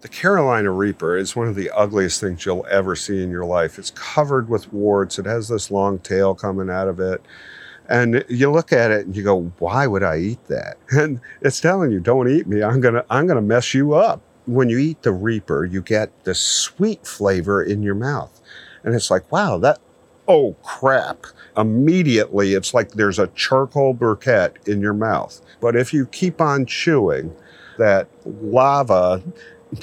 The Carolina Reaper is one of the ugliest things you'll ever see in your life. It's covered with warts, it has this long tail coming out of it. And you look at it and you go, why would I eat that? And it's telling you, don't eat me. I'm gonna I'm gonna mess you up. When you eat the Reaper, you get the sweet flavor in your mouth. And it's like, wow, that oh crap. Immediately it's like there's a charcoal briquette in your mouth. But if you keep on chewing, that lava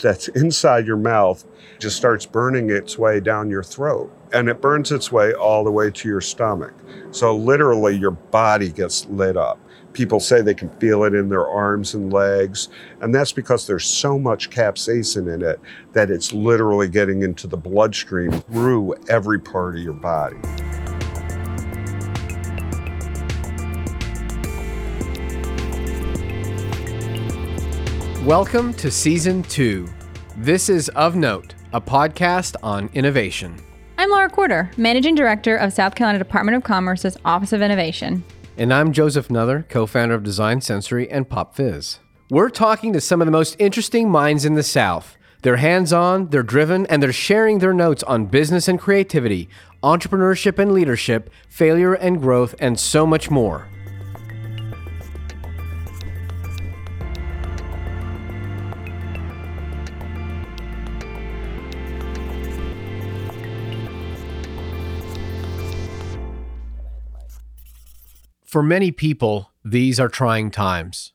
that's inside your mouth just starts burning its way down your throat. And it burns its way all the way to your stomach. So literally, your body gets lit up. People say they can feel it in their arms and legs. And that's because there's so much capsaicin in it that it's literally getting into the bloodstream through every part of your body. Welcome to Season 2. This is Of Note, a podcast on innovation. I'm Laura Quarter, Managing Director of South Carolina Department of Commerce's Office of Innovation. And I'm Joseph Nuther, co founder of Design Sensory and PopFizz. We're talking to some of the most interesting minds in the South. They're hands on, they're driven, and they're sharing their notes on business and creativity, entrepreneurship and leadership, failure and growth, and so much more. For many people, these are trying times.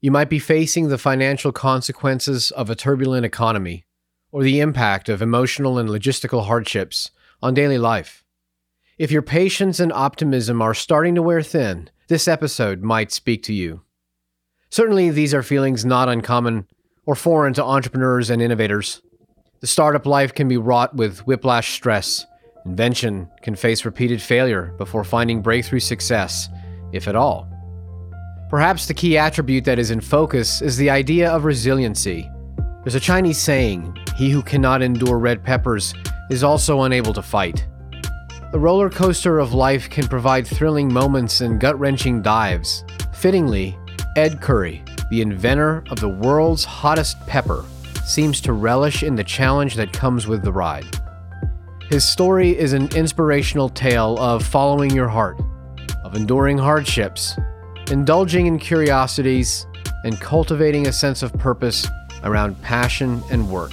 You might be facing the financial consequences of a turbulent economy or the impact of emotional and logistical hardships on daily life. If your patience and optimism are starting to wear thin, this episode might speak to you. Certainly, these are feelings not uncommon or foreign to entrepreneurs and innovators. The startup life can be wrought with whiplash stress. Invention can face repeated failure before finding breakthrough success if at all. Perhaps the key attribute that is in focus is the idea of resiliency. There's a Chinese saying he who cannot endure red peppers is also unable to fight. The roller coaster of life can provide thrilling moments and gut wrenching dives. Fittingly, Ed Curry, the inventor of the world's hottest pepper, seems to relish in the challenge that comes with the ride. His story is an inspirational tale of following your heart of enduring hardships, indulging in curiosities, and cultivating a sense of purpose around passion and work.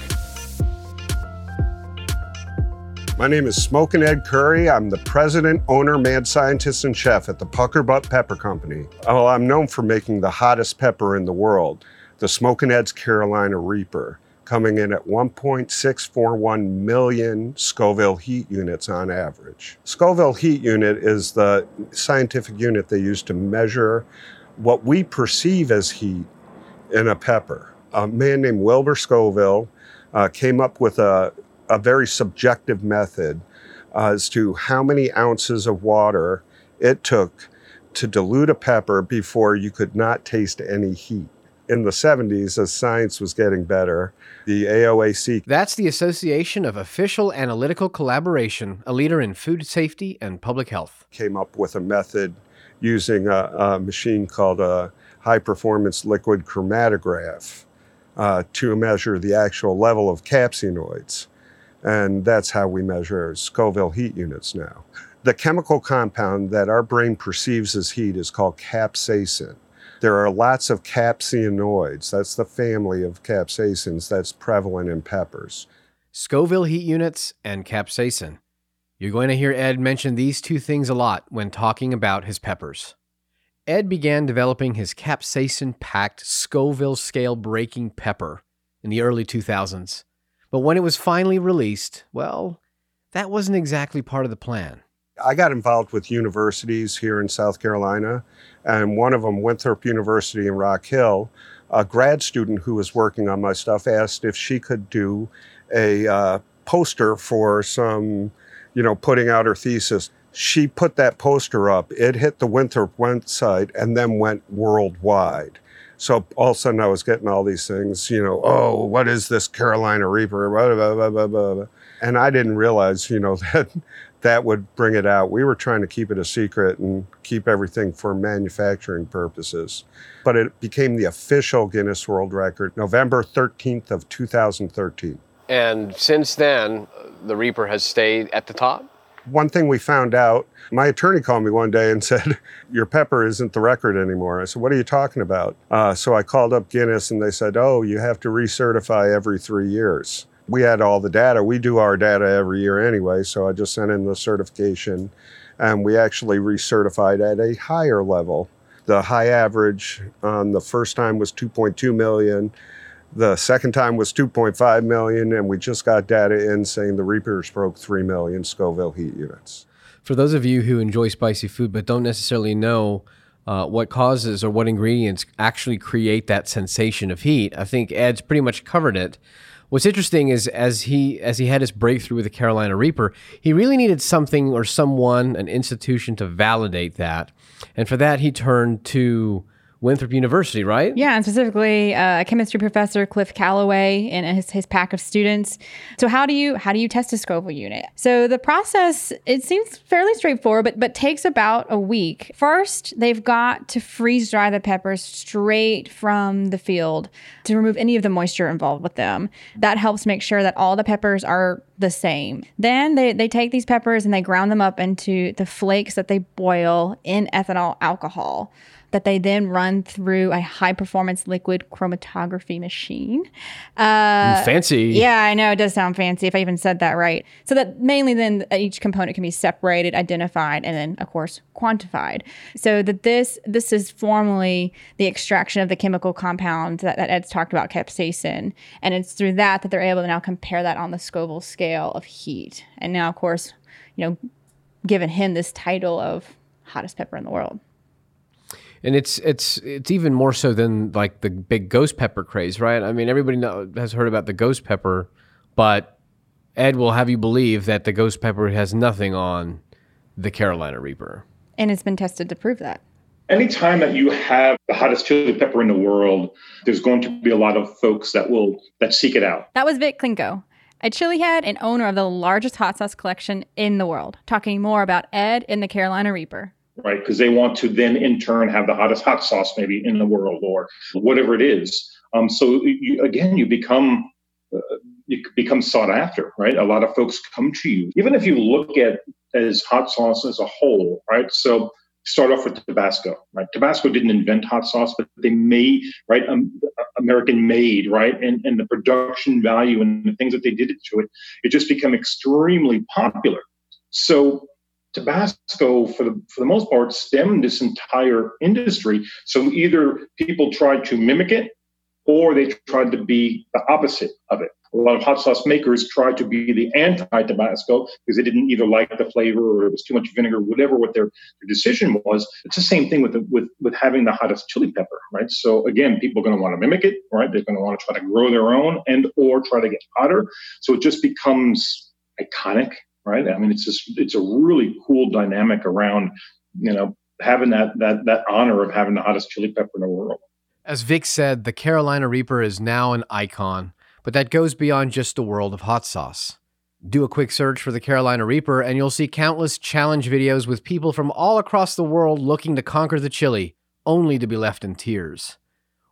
My name is Smokin' Ed Curry. I'm the president, owner, mad scientist, and chef at the Pucker Butt Pepper Company. Well, I'm known for making the hottest pepper in the world, the Smokin' Ed's Carolina Reaper coming in at 1.641 million Scoville heat units on average. Scoville heat unit is the scientific unit they use to measure what we perceive as heat in a pepper. A man named Wilbur Scoville uh, came up with a, a very subjective method uh, as to how many ounces of water it took to dilute a pepper before you could not taste any heat in the 70s, as science was getting better, the AOAC. That's the Association of Official Analytical Collaboration, a leader in food safety and public health. Came up with a method using a, a machine called a high performance liquid chromatograph uh, to measure the actual level of capsaicinoids. And that's how we measure Scoville heat units now. The chemical compound that our brain perceives as heat is called capsaicin. There are lots of capsaicinoids. That's the family of capsaicins that's prevalent in peppers. Scoville heat units and capsaicin. You're going to hear Ed mention these two things a lot when talking about his peppers. Ed began developing his capsaicin packed Scoville scale breaking pepper in the early 2000s. But when it was finally released, well, that wasn't exactly part of the plan. I got involved with universities here in South Carolina, and one of them, Winthrop University in Rock Hill, a grad student who was working on my stuff asked if she could do a uh, poster for some, you know, putting out her thesis. She put that poster up. It hit the Winthrop website and then went worldwide. So all of a sudden I was getting all these things, you know, oh, what is this Carolina Reaper? Blah, blah, blah. And I didn't realize, you know, that that would bring it out. We were trying to keep it a secret and keep everything for manufacturing purposes. But it became the official Guinness World Record November 13th of 2013. And since then, the Reaper has stayed at the top? One thing we found out, my attorney called me one day and said, Your pepper isn't the record anymore. I said, What are you talking about? Uh, so I called up Guinness and they said, Oh, you have to recertify every three years. We had all the data. We do our data every year anyway, so I just sent in the certification and we actually recertified at a higher level. The high average on the first time was 2.2 million. The second time was 2.5 million, and we just got data in saying the Reapers broke 3 million Scoville heat units. For those of you who enjoy spicy food but don't necessarily know uh, what causes or what ingredients actually create that sensation of heat, I think Ed's pretty much covered it. What's interesting is as he as he had his breakthrough with the Carolina Reaper, he really needed something or someone, an institution to validate that, and for that he turned to Winthrop University, right? Yeah, and specifically uh, a chemistry professor, Cliff Calloway, and his, his pack of students. So how do you how do you test a Scoville unit? So the process it seems fairly straightforward, but but takes about a week. First, they've got to freeze dry the peppers straight from the field to remove any of the moisture involved with them. That helps make sure that all the peppers are the same. Then they, they take these peppers and they ground them up into the flakes that they boil in ethanol alcohol that they then run through a high performance liquid chromatography machine. Uh, fancy. Yeah, I know it does sound fancy if I even said that right. So that mainly then each component can be separated, identified, and then of course quantified. So that this this is formally the extraction of the chemical compound that, that Ed's talked about, capsaicin, and it's through that that they're able to now compare that on the Scoville scale of heat. And now, of course, you know, given him this title of hottest pepper in the world and it's it's it's even more so than like the big ghost pepper craze, right? I mean, everybody know, has heard about the ghost pepper, but Ed will have you believe that the ghost pepper has nothing on the Carolina Reaper, and it's been tested to prove that. Anytime that you have the hottest chili pepper in the world, there's going to be a lot of folks that will that seek it out. That was Vic Clinco, a chili head and owner of the largest hot sauce collection in the world, talking more about Ed and the Carolina Reaper right? Because they want to then in turn have the hottest hot sauce maybe in the world or whatever it is. Um, so you, again, you become uh, you become sought after, right? A lot of folks come to you, even if you look at as hot sauce as a whole, right? So start off with Tabasco, right? Tabasco didn't invent hot sauce, but they made, right, um, American made, right? And, and the production value and the things that they did to it, it just became extremely popular. So Tabasco, for the for the most part, stemmed this entire industry. So either people tried to mimic it, or they tried to be the opposite of it. A lot of hot sauce makers tried to be the anti-Tabasco because they didn't either like the flavor or it was too much vinegar, whatever what their, their decision was. It's the same thing with the, with with having the hottest chili pepper, right? So again, people are going to want to mimic it, right? They're going to want to try to grow their own and or try to get hotter. So it just becomes iconic right? I mean, it's just it's a really cool dynamic around you know having that that that honor of having the hottest chili pepper in the world. As Vic said, the Carolina Reaper is now an icon, but that goes beyond just the world of hot sauce. Do a quick search for the Carolina Reaper, and you'll see countless challenge videos with people from all across the world looking to conquer the chili, only to be left in tears.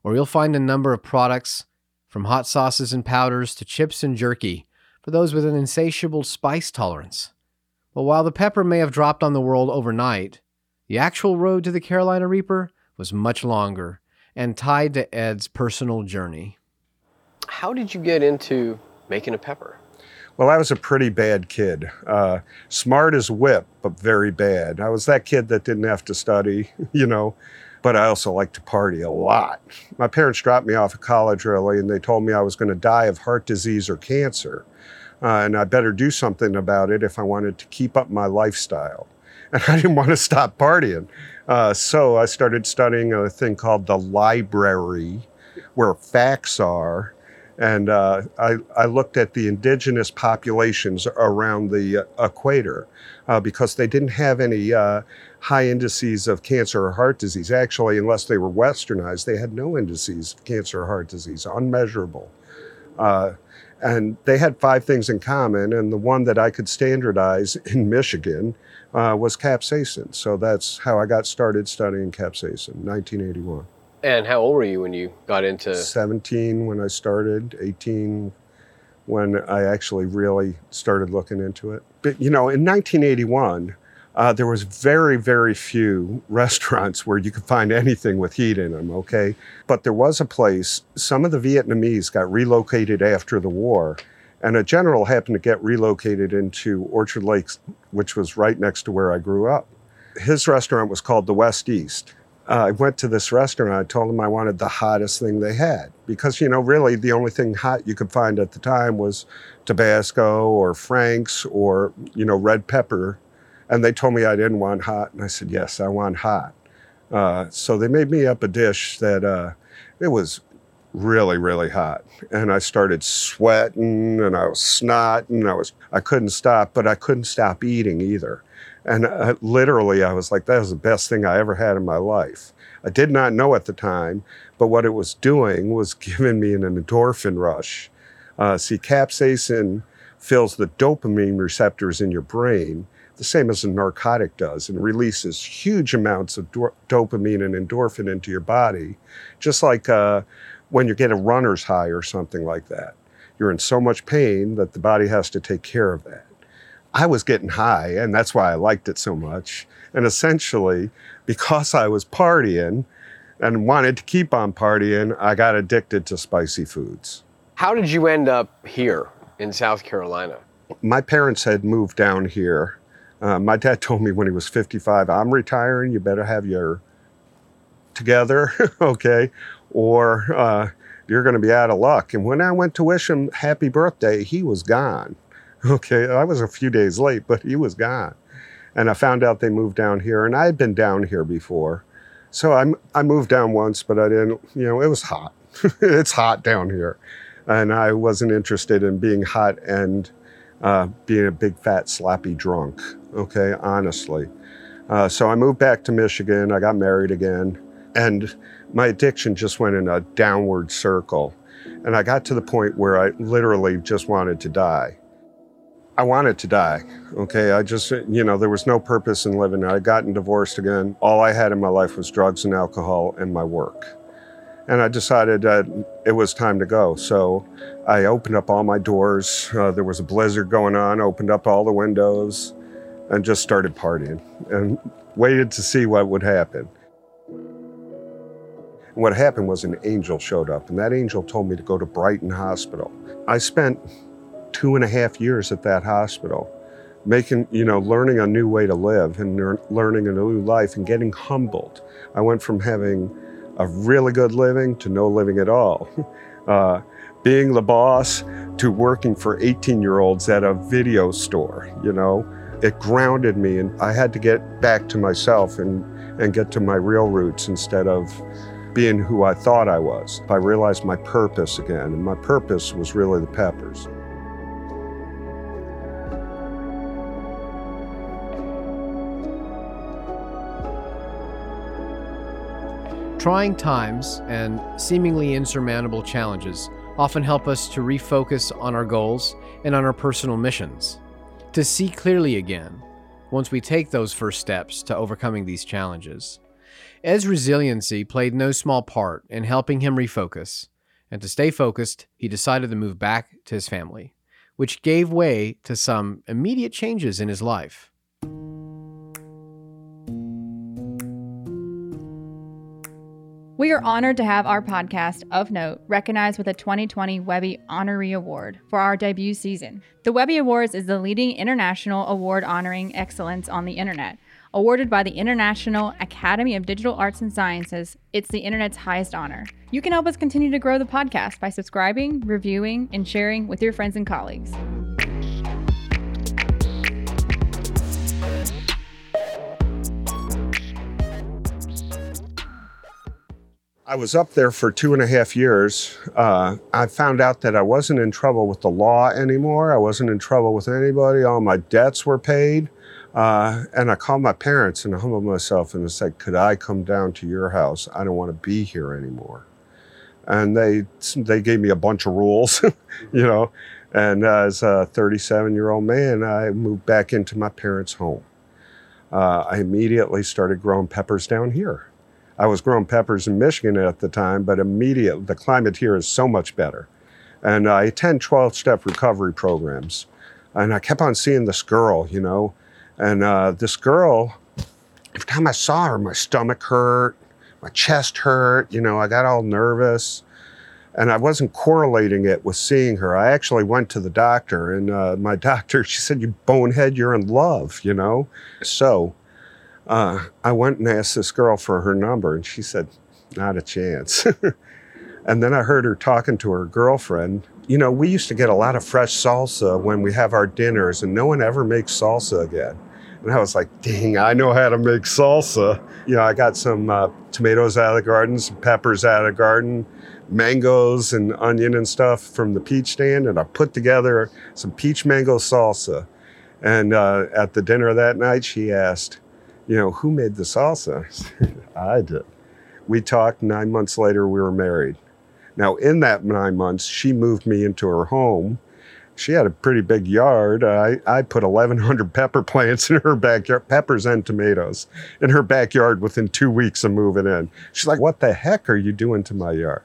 Or you'll find a number of products, from hot sauces and powders to chips and jerky, for those with an insatiable spice tolerance. But while the pepper may have dropped on the world overnight, the actual road to the Carolina Reaper was much longer and tied to Ed's personal journey. How did you get into making a pepper? Well, I was a pretty bad kid. Uh, smart as whip, but very bad. I was that kid that didn't have to study, you know, but I also liked to party a lot. My parents dropped me off at college early and they told me I was going to die of heart disease or cancer uh, and I better do something about it if I wanted to keep up my lifestyle. And I didn't want to stop partying. Uh, so I started studying a thing called the library, where facts are. And uh, I, I looked at the indigenous populations around the uh, equator uh, because they didn't have any uh, high indices of cancer or heart disease. Actually, unless they were westernized, they had no indices of cancer or heart disease, unmeasurable. And they had five things in common, and the one that I could standardize in Michigan uh, was capsaicin. So that's how I got started studying capsaicin, 1981. And how old were you when you got into? 17 when I started, 18 when I actually really started looking into it. But you know, in 1981, uh, there was very, very few restaurants where you could find anything with heat in them. Okay, but there was a place. Some of the Vietnamese got relocated after the war, and a general happened to get relocated into Orchard Lakes, which was right next to where I grew up. His restaurant was called the West East. Uh, I went to this restaurant. I told them I wanted the hottest thing they had because, you know, really the only thing hot you could find at the time was Tabasco or Frank's or, you know, red pepper and they told me I didn't want hot, and I said, yes, I want hot. Uh, so they made me up a dish that uh, it was really, really hot. And I started sweating and I was snotting. I was I couldn't stop, but I couldn't stop eating either. And uh, literally, I was like, that was the best thing I ever had in my life. I did not know at the time, but what it was doing was giving me an endorphin rush. Uh, see, capsaicin fills the dopamine receptors in your brain the same as a narcotic does and releases huge amounts of do- dopamine and endorphin into your body, just like uh, when you get a runner's high or something like that. You're in so much pain that the body has to take care of that. I was getting high, and that's why I liked it so much. And essentially, because I was partying and wanted to keep on partying, I got addicted to spicy foods. How did you end up here in South Carolina? My parents had moved down here uh, my dad told me when he was 55, I'm retiring, you better have your together, okay, or uh, you're going to be out of luck. And when I went to wish him happy birthday, he was gone. Okay, I was a few days late, but he was gone. And I found out they moved down here, and I had been down here before. So I, I moved down once, but I didn't, you know, it was hot. it's hot down here. And I wasn't interested in being hot and uh, being a big fat sloppy drunk. Okay, honestly. Uh, so I moved back to Michigan. I got married again, and my addiction just went in a downward circle. And I got to the point where I literally just wanted to die. I wanted to die. Okay, I just, you know, there was no purpose in living. I'd gotten divorced again. All I had in my life was drugs and alcohol and my work. And I decided that it was time to go. So I opened up all my doors. Uh, there was a blizzard going on, opened up all the windows, and just started partying and waited to see what would happen. What happened was an angel showed up, and that angel told me to go to Brighton Hospital. I spent two and a half years at that hospital, making, you know, learning a new way to live and learning a new life and getting humbled. I went from having a really good living to no living at all. Uh, being the boss to working for 18 year olds at a video store, you know, it grounded me and I had to get back to myself and, and get to my real roots instead of being who I thought I was. I realized my purpose again, and my purpose was really the peppers. Trying times and seemingly insurmountable challenges often help us to refocus on our goals and on our personal missions, to see clearly again once we take those first steps to overcoming these challenges. Ed's resiliency played no small part in helping him refocus, and to stay focused, he decided to move back to his family, which gave way to some immediate changes in his life. We are honored to have our podcast of note recognized with a 2020 Webby Honoree Award for our debut season. The Webby Awards is the leading international award honoring excellence on the internet. Awarded by the International Academy of Digital Arts and Sciences, it's the internet's highest honor. You can help us continue to grow the podcast by subscribing, reviewing, and sharing with your friends and colleagues. I was up there for two and a half years. Uh, I found out that I wasn't in trouble with the law anymore. I wasn't in trouble with anybody. All my debts were paid. Uh, and I called my parents and humbled myself and I said, Could I come down to your house? I don't want to be here anymore. And they, they gave me a bunch of rules, you know. And as a 37 year old man, I moved back into my parents' home. Uh, I immediately started growing peppers down here. I was growing peppers in Michigan at the time, but immediately the climate here is so much better. And I attend 12 step recovery programs. And I kept on seeing this girl, you know, and uh, this girl, every time I saw her, my stomach hurt, my chest hurt, you know, I got all nervous. And I wasn't correlating it with seeing her. I actually went to the doctor, and uh, my doctor, she said, You bonehead, you're in love, you know? So uh, I went and asked this girl for her number, and she said, Not a chance. and then I heard her talking to her girlfriend. You know, we used to get a lot of fresh salsa when we have our dinners, and no one ever makes salsa again. And I was like, dang, I know how to make salsa. You know, I got some uh, tomatoes out of the garden, some peppers out of the garden, mangoes and onion and stuff from the peach stand, and I put together some peach mango salsa. And uh, at the dinner that night, she asked, you know, who made the salsa? I did. We talked. Nine months later, we were married. Now, in that nine months, she moved me into her home. She had a pretty big yard. I, I put 1,100 pepper plants in her backyard, peppers and tomatoes, in her backyard within two weeks of moving in. She's like, What the heck are you doing to my yard?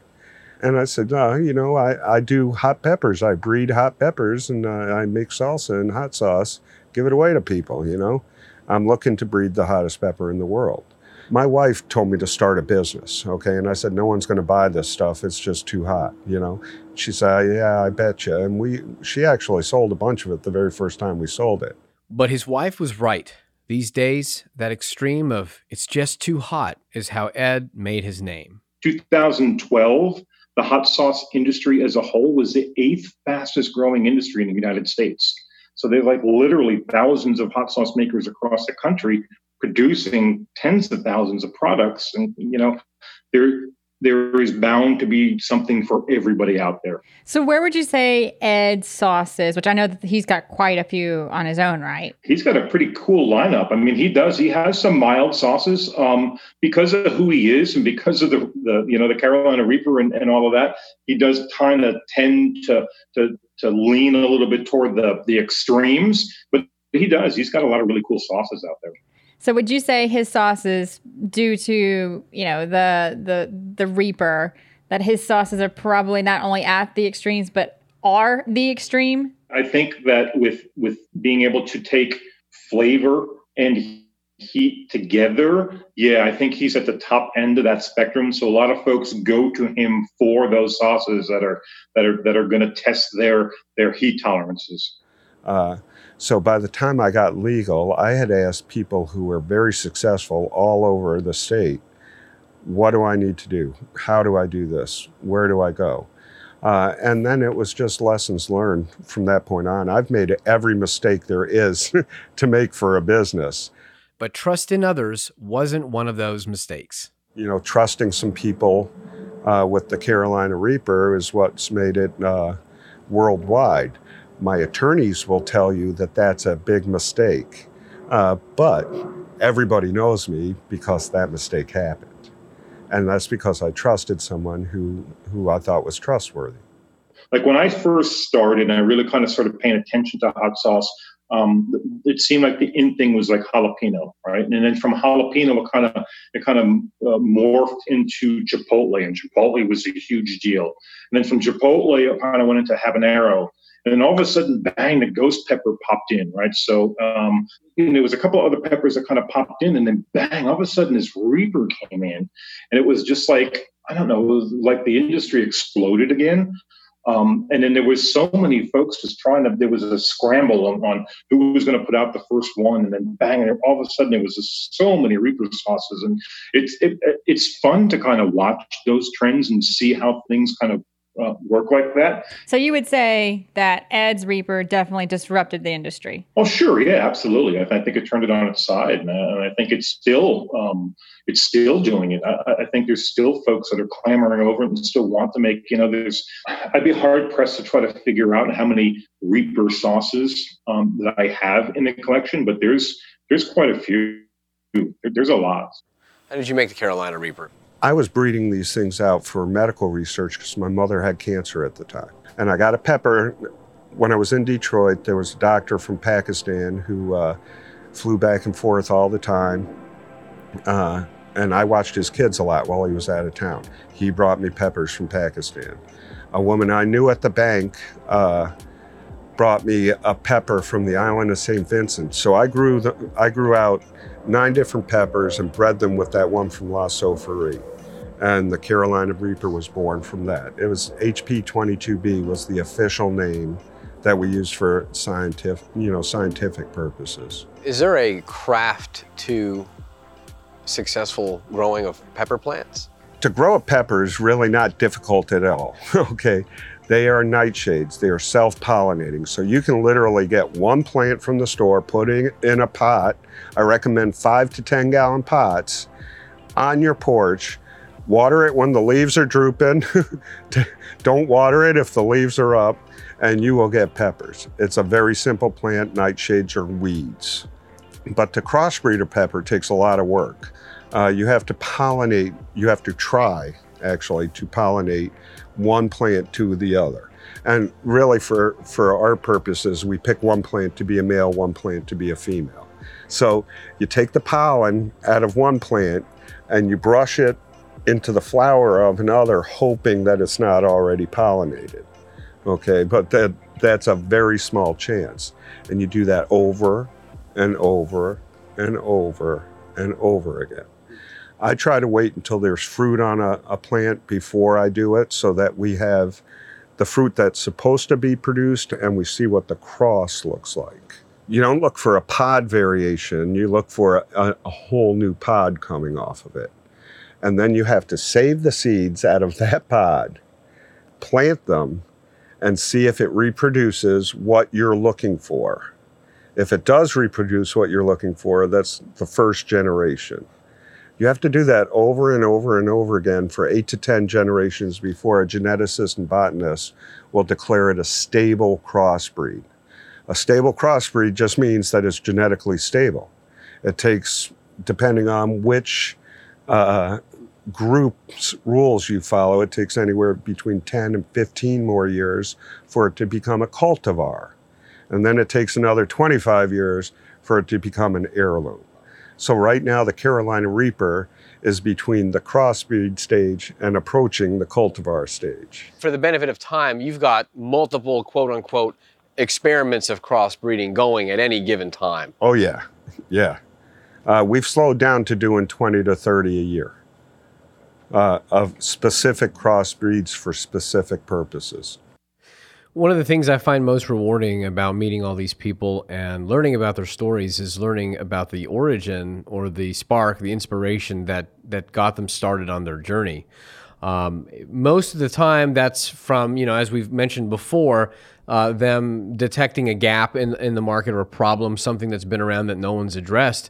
And I said, No, you know, I, I do hot peppers. I breed hot peppers and uh, I make salsa and hot sauce, give it away to people, you know. I'm looking to breed the hottest pepper in the world. My wife told me to start a business, okay? And I said, no one's going to buy this stuff. It's just too hot, you know? She said, uh, yeah, I bet you. And we, she actually sold a bunch of it the very first time we sold it. But his wife was right. These days, that extreme of it's just too hot is how Ed made his name. 2012, the hot sauce industry as a whole was the eighth fastest growing industry in the United States. So there's like literally thousands of hot sauce makers across the country producing tens of thousands of products. And, you know, there, there is bound to be something for everybody out there. So, where would you say Ed's sauce is? Which I know that he's got quite a few on his own, right? He's got a pretty cool lineup. I mean, he does. He has some mild sauces um, because of who he is and because of the, the you know the Carolina Reaper and, and all of that. He does kind of tend to to to lean a little bit toward the the extremes, but he does. He's got a lot of really cool sauces out there. So would you say his sauces, due to you know the the the Reaper, that his sauces are probably not only at the extremes but are the extreme? I think that with with being able to take flavor and heat together, yeah, I think he's at the top end of that spectrum. So a lot of folks go to him for those sauces that are that are that are going to test their their heat tolerances. Uh, so by the time I got legal, I had asked people who were very successful all over the state, what do I need to do? How do I do this? Where do I go? Uh, and then it was just lessons learned from that point on. I've made every mistake there is to make for a business. But trust in others wasn't one of those mistakes. You know, trusting some people uh, with the Carolina Reaper is what's made it uh, worldwide. My attorneys will tell you that that's a big mistake. Uh, but everybody knows me because that mistake happened. And that's because I trusted someone who, who I thought was trustworthy. Like when I first started and I really kind of started paying attention to hot sauce, um, it seemed like the in thing was like jalapeno, right? And then from jalapeno, it kind of it kind of uh, morphed into chipotle, and chipotle was a huge deal. And then from chipotle, it kind of went into habanero, and then all of a sudden, bang, the ghost pepper popped in, right? So um, and there was a couple other peppers that kind of popped in, and then bang, all of a sudden, this Reaper came in, and it was just like I don't know, it was like the industry exploded again. Um, and then there was so many folks just trying to. There was a scramble on, on who was going to put out the first one, and then bang! And all of a sudden, there was just so many Reaper sauces, and it's it, it's fun to kind of watch those trends and see how things kind of uh, work like that. So you would say that Ed's Reaper definitely disrupted the industry. Oh, sure, yeah, absolutely. I, I think it turned it on its side, and I think it's still um, it's still doing it. I, I, think there's still folks that are clamoring over it and still want to make. You know, there's. I'd be hard pressed to try to figure out how many Reaper sauces um, that I have in the collection, but there's there's quite a few. There's a lot. How did you make the Carolina Reaper? I was breeding these things out for medical research because my mother had cancer at the time. And I got a pepper. When I was in Detroit, there was a doctor from Pakistan who uh, flew back and forth all the time. Uh, and I watched his kids a lot while he was out of town. He brought me peppers from Pakistan. A woman I knew at the bank uh, brought me a pepper from the island of St. Vincent. So I grew the, I grew out nine different peppers and bred them with that one from La Soufrière. And the Carolina Reaper was born from that. It was HP22B was the official name that we used for scientific, you know, scientific purposes. Is there a craft to successful growing of pepper plants? To grow a pepper is really not difficult at all. okay. They are nightshades. They are self pollinating. So you can literally get one plant from the store, put it in a pot. I recommend five to 10 gallon pots on your porch. Water it when the leaves are drooping. Don't water it if the leaves are up, and you will get peppers. It's a very simple plant. Nightshades are weeds. But to crossbreed a pepper takes a lot of work. Uh, you have to pollinate, you have to try actually to pollinate one plant to the other. And really, for, for our purposes, we pick one plant to be a male, one plant to be a female. So you take the pollen out of one plant and you brush it into the flower of another, hoping that it's not already pollinated. Okay, but that, that's a very small chance. And you do that over and over and over and over again. I try to wait until there's fruit on a, a, plant before I do it so that we have the fruit that's supposed to be produced and we see what the cross looks like. You don't look for a pod variation, you look for a, a whole new pod coming off of it. And then you have to save the seeds out of that pod, plant them, and see if it reproduces what you're looking for. If it does reproduce what you're looking for, that's the first generation. You have to do that over and over and over again for eight to 10 generations before a geneticist and botanist will declare it a stable crossbreed. A stable crossbreed just means that it's genetically stable. It takes, depending on which uh, group's rules you follow, it takes anywhere between 10 and 15 more years for it to become a cultivar. And then it takes another 25 years for it to become an heirloom. So right now, the Carolina Reaper is between the crossbreed stage and approaching the cultivar stage. For the benefit of time, you've got multiple quote unquote experiments of crossbreeding going at any given time. Oh, yeah. Yeah. Uh, we've slowed down to doing 20 to 30 a year uh, of specific crossbreeds for specific purposes. One of the things I find most rewarding about meeting all these people and learning about their stories is learning about the origin or the spark, the inspiration that that got them started on their journey. Um, most of the time, that's from you know, as we've mentioned before, uh, them detecting a gap in in the market or a problem, something that's been around that no one's addressed.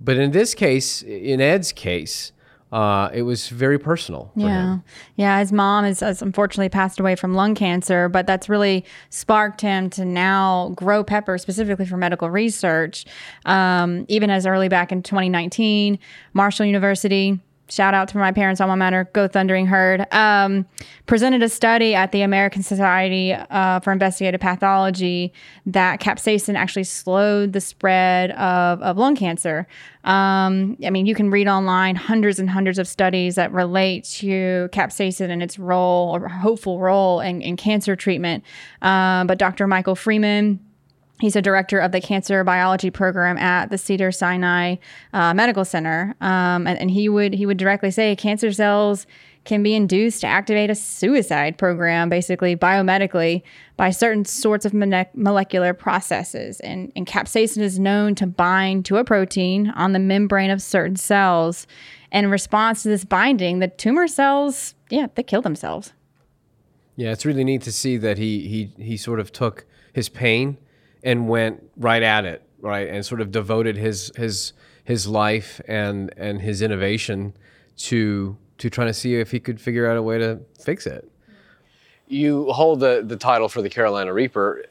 But in this case, in Ed's case, uh, it was very personal. yeah, him. yeah. His mom has, has, unfortunately passed away from lung cancer, but that's really sparked him to now grow pepper specifically for medical research. Um, even as early back in 2019, Marshall University shout out to my parents' alma mater, Go Thundering Herd, um, presented a study at the American Society uh, for Investigative Pathology that capsaicin actually slowed the spread of, of lung cancer. Um, I mean, you can read online hundreds and hundreds of studies that relate to capsaicin and its role or hopeful role in, in cancer treatment. Uh, but Dr. Michael Freeman, He's a director of the cancer biology program at the Cedars-Sinai uh, Medical Center, um, and, and, he would he would directly say cancer cells can be induced to activate a suicide program, basically biomedically, by certain sorts of molecular processes. And, and capsaicin is known to bind to a protein on the membrane of certain cells. And in response to this binding, the tumor cells, yeah, they kill themselves. Yeah, it's really neat to see that he he he sort of took his pain and went right at it, right, and sort of devoted his his his life and and his innovation to to trying to see if he could figure out a way to fix it. You hold the, the title for the Carolina Reaper.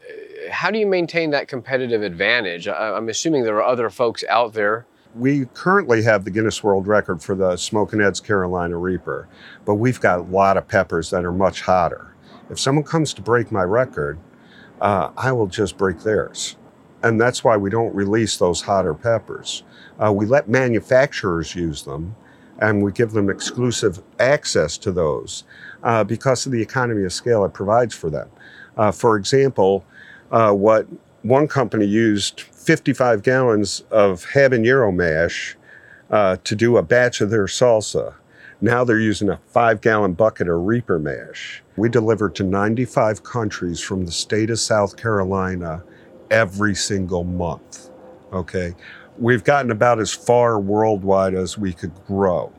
How do you maintain that competitive advantage? I, I'm assuming there are other folks out there. We currently have the Guinness World Record for the Smokin' Ed's Carolina Reaper, but we've got a lot of peppers that are much hotter. If someone comes to break my record, uh, I will just break theirs. And that's why we don't release those hotter peppers. Uh, we let manufacturers use them and we give them exclusive access to those uh, because of the economy of scale it provides for them. Uh, for example, uh, what one company used 55 gallons of habanero mash uh, to do a batch of their salsa. Now they're using a five gallon bucket of Reaper mash. We deliver to 95 countries from the state of South Carolina every single month. Okay. We've gotten about as far worldwide as we could grow.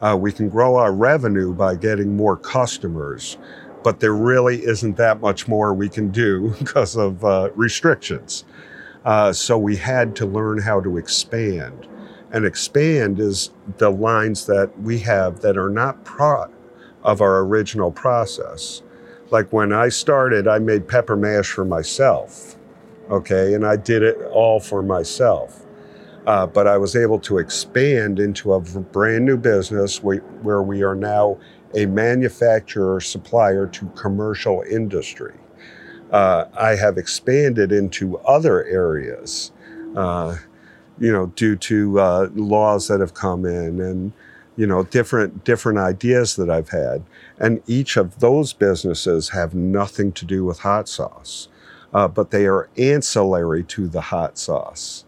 Uh, we can grow our revenue by getting more customers, but there really isn't that much more we can do because of uh, restrictions. Uh, so we had to learn how to expand. And expand is the lines that we have that are not part of our original process. Like when I started, I made pepper mash for myself, okay, and I did it all for myself. Uh, but I was able to expand into a brand new business where we are now a manufacturer supplier to commercial industry. Uh, I have expanded into other areas, uh, you know, due to uh, laws that have come in and you know different different ideas that I've had, and each of those businesses have nothing to do with hot sauce, uh, but they are ancillary to the hot sauce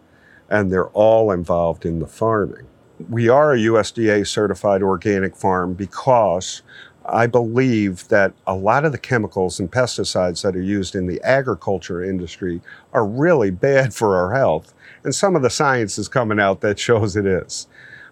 and they're all involved in the farming. We are a USDA certified organic farm because I believe that a lot of the chemicals and pesticides that are used in the agriculture industry are really bad for our health. And some of the science is coming out that shows it is.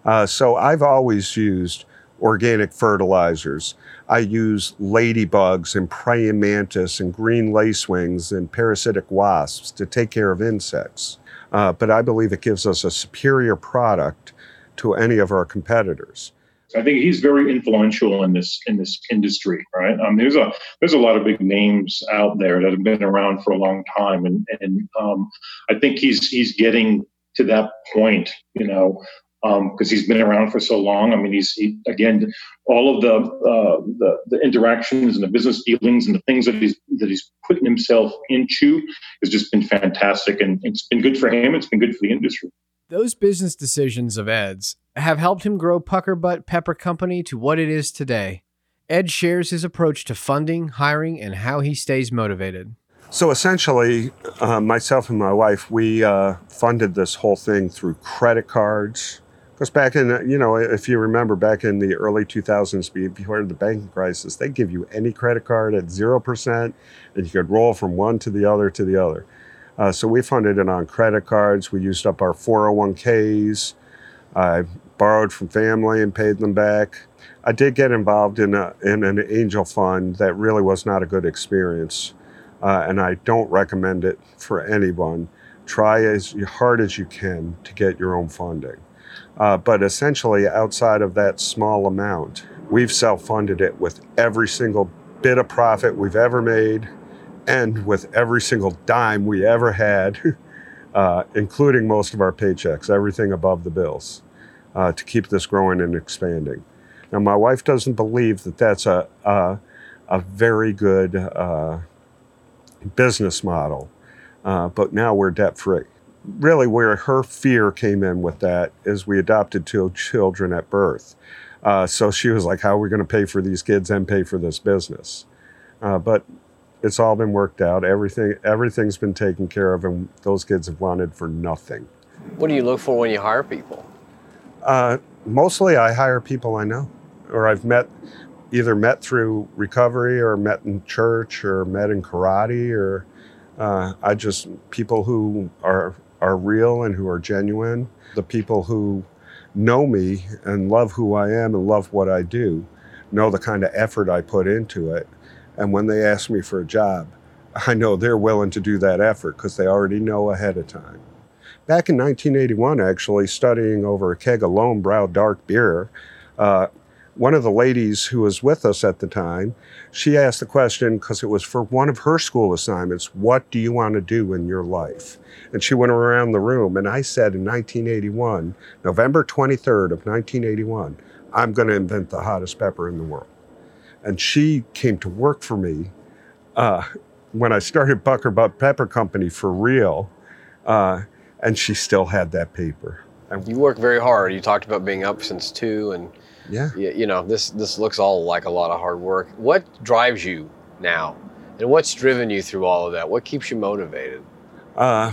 Uh, so I've always used organic fertilizers. I use ladybugs and praying mantis and green lacewings and parasitic wasps to take care of insects uh, but I believe it gives us a superior product to any of our competitors. I think he's very influential in this in this industry, right? Um, there's a there's a lot of big names out there that have been around for a long time, and and um, I think he's he's getting to that point, you know, because um, he's been around for so long. I mean, he's he, again all of the, uh, the the interactions and the business dealings and the things that he's that he's putting himself into has just been fantastic, and it's been good for him. It's been good for the industry. Those business decisions of Ed's have helped him grow Puckerbutt Pepper Company to what it is today. Ed shares his approach to funding, hiring, and how he stays motivated. So essentially, uh, myself and my wife, we uh, funded this whole thing through credit cards, because back in, you know, if you remember back in the early 2000s, before the banking crisis, they give you any credit card at 0%, and you could roll from one to the other to the other. Uh, so we funded it on credit cards. We used up our 401ks. I borrowed from family and paid them back. I did get involved in, a, in an angel fund that really was not a good experience, uh, and I don't recommend it for anyone. Try as hard as you can to get your own funding. Uh, but essentially, outside of that small amount, we've self funded it with every single bit of profit we've ever made and with every single dime we ever had, uh, including most of our paychecks, everything above the bills, uh, to keep this growing and expanding. Now, my wife doesn't believe that that's a, a, a very good uh, business model, uh, but now we're debt free really where her fear came in with that is we adopted two children at birth. Uh, so she was like, How are we going to pay for these kids and pay for this business? Uh, but it's all been worked out. Everything, everything's been taken care of, and those kids have wanted for nothing. What do you look for when you hire people? Uh, mostly, I hire people I know, or I've met, either met through recovery, or met in church, or met in karate, or uh, I just people who are are real and who are genuine, the people who know me and love who I am and love what I do, know the kind of effort I put into it, And when they ask me for a job, I know they're willing to do that effort because they already know ahead of time. Back in 1981, actually, studying over a keg of Löwenbräu dark beer, uh, one of the ladies who was with us at the time, she asked the question because it was for one of her school assignments What do you want to do in your life? And she went around the room, and I said in 1981, November 23rd of 1981, I'm going to invent the hottest pepper in the world. And she came to work for me uh, when I started Pucker Butt Pepper Company for real, uh, and she still had that paper. And You work very hard. You talked about being up since two, and yeah, y- you know this this looks all like a lot of hard work. What drives you now, and what's driven you through all of that? What keeps you motivated? uh,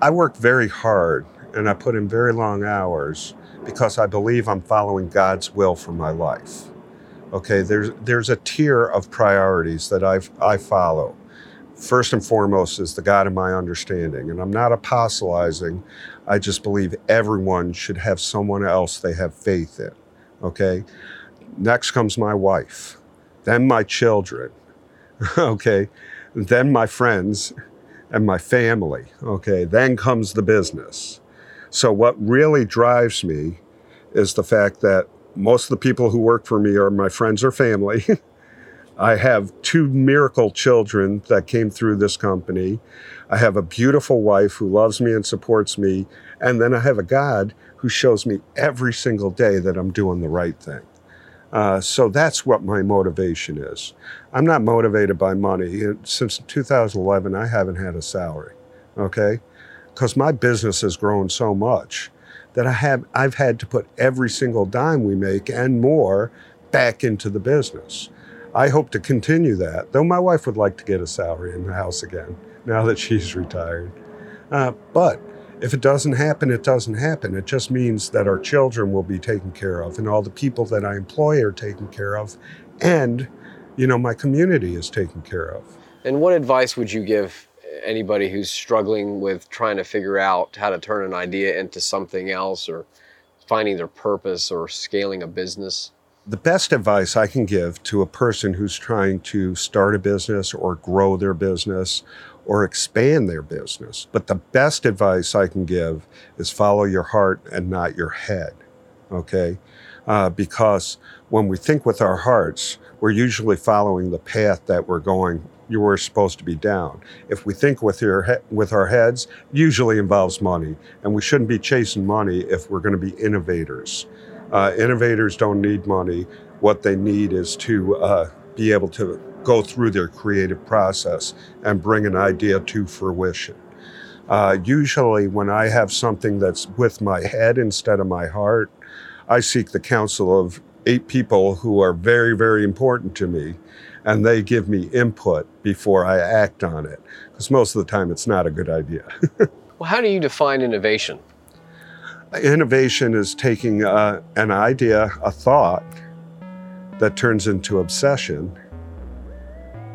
I work very hard and I put in very long hours because I believe I'm following God's will for my life. Okay, there's there's a tier of priorities that I've I follow. First and foremost is the God of my understanding, and I'm not apostolizing. I just believe everyone should have someone else they have faith in. Okay, next comes my wife, then my children. okay, then my friends, and my family. Okay, then comes the business. So, what really drives me is the fact that most of the people who work for me are my friends or family. I have two miracle children that came through this company. I have a beautiful wife who loves me and supports me. And then I have a God who shows me every single day that I'm doing the right thing. Uh, so that's what my motivation is. I'm not motivated by money. Since 2011, I haven't had a salary, okay? Because my business has grown so much that I have, I've had to put every single dime we make and more back into the business. I hope to continue that, though my wife would like to get a salary in the house again now that she's retired. Uh, but if it doesn't happen, it doesn't happen. It just means that our children will be taken care of and all the people that I employ are taken care of and you know my community is taken care of. And what advice would you give anybody who's struggling with trying to figure out how to turn an idea into something else or finding their purpose or scaling a business? The best advice I can give to a person who's trying to start a business or grow their business or expand their business, but the best advice I can give is follow your heart and not your head. Okay? Uh, because when we think with our hearts, we're usually following the path that we're going you were supposed to be down. If we think with your he- with our heads, usually involves money, and we shouldn't be chasing money if we're going to be innovators. Uh, innovators don't need money. What they need is to uh, be able to go through their creative process and bring an idea to fruition. Uh, usually, when I have something that's with my head instead of my heart, I seek the counsel of eight people who are very, very important to me, and they give me input before I act on it. Because most of the time, it's not a good idea. Well, how do you define innovation? Innovation is taking uh, an idea, a thought, that turns into obsession,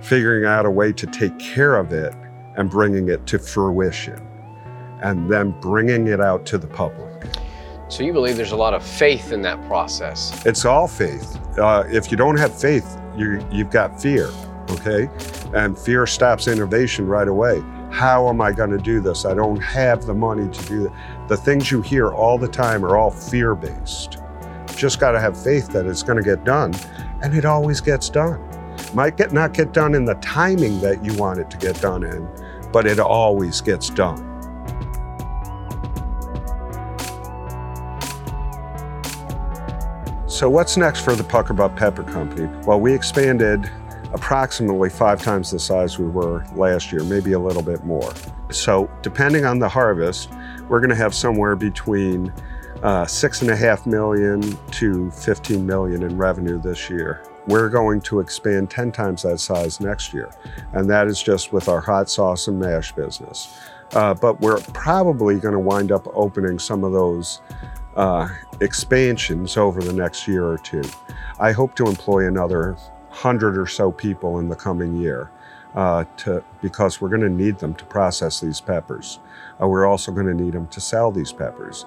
figuring out a way to take care of it and bringing it to fruition, and then bringing it out to the public. So you believe there's a lot of faith in that process. It's all faith. Uh, if you don't have faith, you, you've got fear, okay? And fear stops innovation right away. How am I going to do this? I don't have the money to do it. The things you hear all the time are all fear based. Just got to have faith that it's going to get done, and it always gets done. Might get not get done in the timing that you want it to get done in, but it always gets done. So, what's next for the PuckerButt Pepper Company? Well, we expanded approximately five times the size we were last year, maybe a little bit more. So, depending on the harvest, we're going to have somewhere between uh, six and a half million to 15 million in revenue this year. We're going to expand 10 times that size next year, and that is just with our hot sauce and mash business. Uh, but we're probably going to wind up opening some of those uh, expansions over the next year or two. I hope to employ another hundred or so people in the coming year uh, to, because we're going to need them to process these peppers. Uh, we're also going to need them to sell these peppers.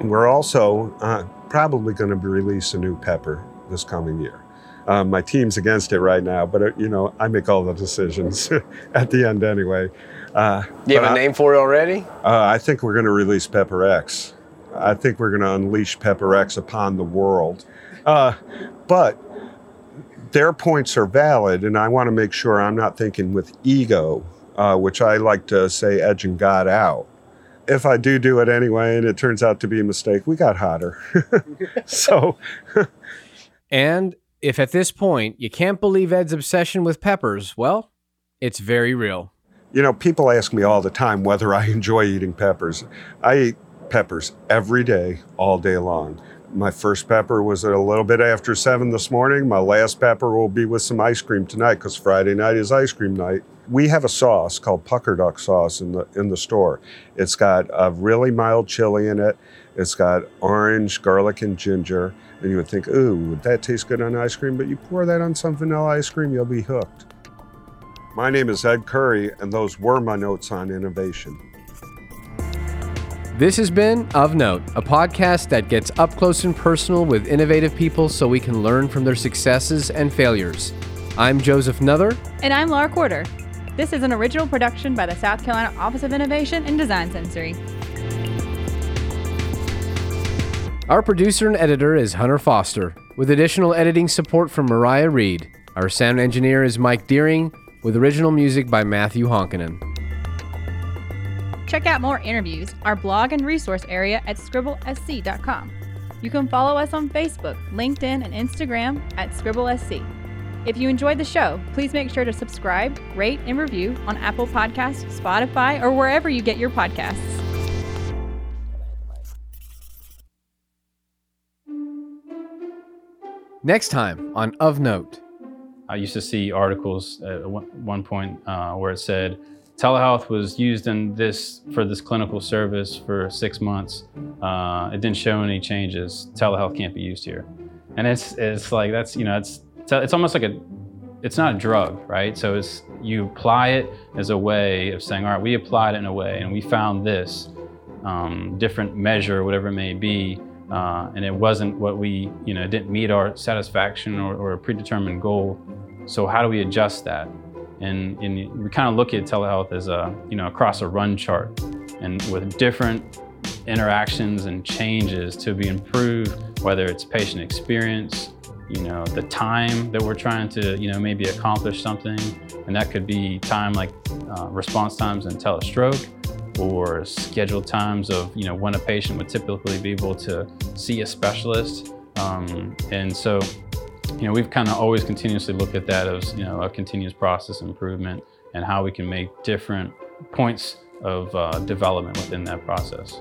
We're also uh, probably going to release a new pepper this coming year. Uh, my team's against it right now, but uh, you know I make all the decisions at the end anyway. Uh, you have a I, name for it already? Uh, I think we're going to release Pepper X. I think we're going to unleash Pepper X upon the world. Uh, but their points are valid, and I want to make sure I'm not thinking with ego, uh, which I like to say edging God out. If I do do it anyway and it turns out to be a mistake, we got hotter. so. and if at this point you can't believe Ed's obsession with peppers, well, it's very real. You know, people ask me all the time whether I enjoy eating peppers. I eat peppers every day, all day long. My first pepper was at a little bit after seven this morning. My last pepper will be with some ice cream tonight because Friday night is ice cream night. We have a sauce called pucker duck sauce in the in the store. It's got a really mild chili in it. It's got orange, garlic, and ginger. And you would think, ooh, that tastes good on ice cream, but you pour that on some vanilla ice cream, you'll be hooked. My name is Ed Curry, and those were my notes on innovation. This has been Of Note, a podcast that gets up close and personal with innovative people so we can learn from their successes and failures. I'm Joseph Nuther. And I'm Laura Quarter. This is an original production by the South Carolina Office of Innovation and Design Sensory. Our producer and editor is Hunter Foster, with additional editing support from Mariah Reed. Our sound engineer is Mike Deering, with original music by Matthew Honkinen. Check out more interviews, our blog and resource area at scribblesc.com. You can follow us on Facebook, LinkedIn, and Instagram at scribblesc. If you enjoyed the show, please make sure to subscribe, rate, and review on Apple Podcasts, Spotify, or wherever you get your podcasts. Next time on Of Note. I used to see articles at one point uh, where it said telehealth was used in this for this clinical service for six months. Uh, it didn't show any changes. Telehealth can't be used here, and it's it's like that's you know it's it's almost like a it's not a drug, right? So it's you apply it as a way of saying, all right, we applied it in a way, and we found this um, different measure, whatever it may be, uh, and it wasn't what we, you know, didn't meet our satisfaction or, or, a predetermined goal. So how do we adjust that? And, and we kind of look at telehealth as a, you know, across a run chart, and with different interactions and changes to be improved, whether it's patient experience, you know, the time that we're trying to, you know, maybe accomplish something, and that could be time like uh, response times in telestroke or scheduled times of you know when a patient would typically be able to see a specialist. Um, and so, you know, we've kind of always continuously looked at that as you know a continuous process improvement and how we can make different points of uh, development within that process.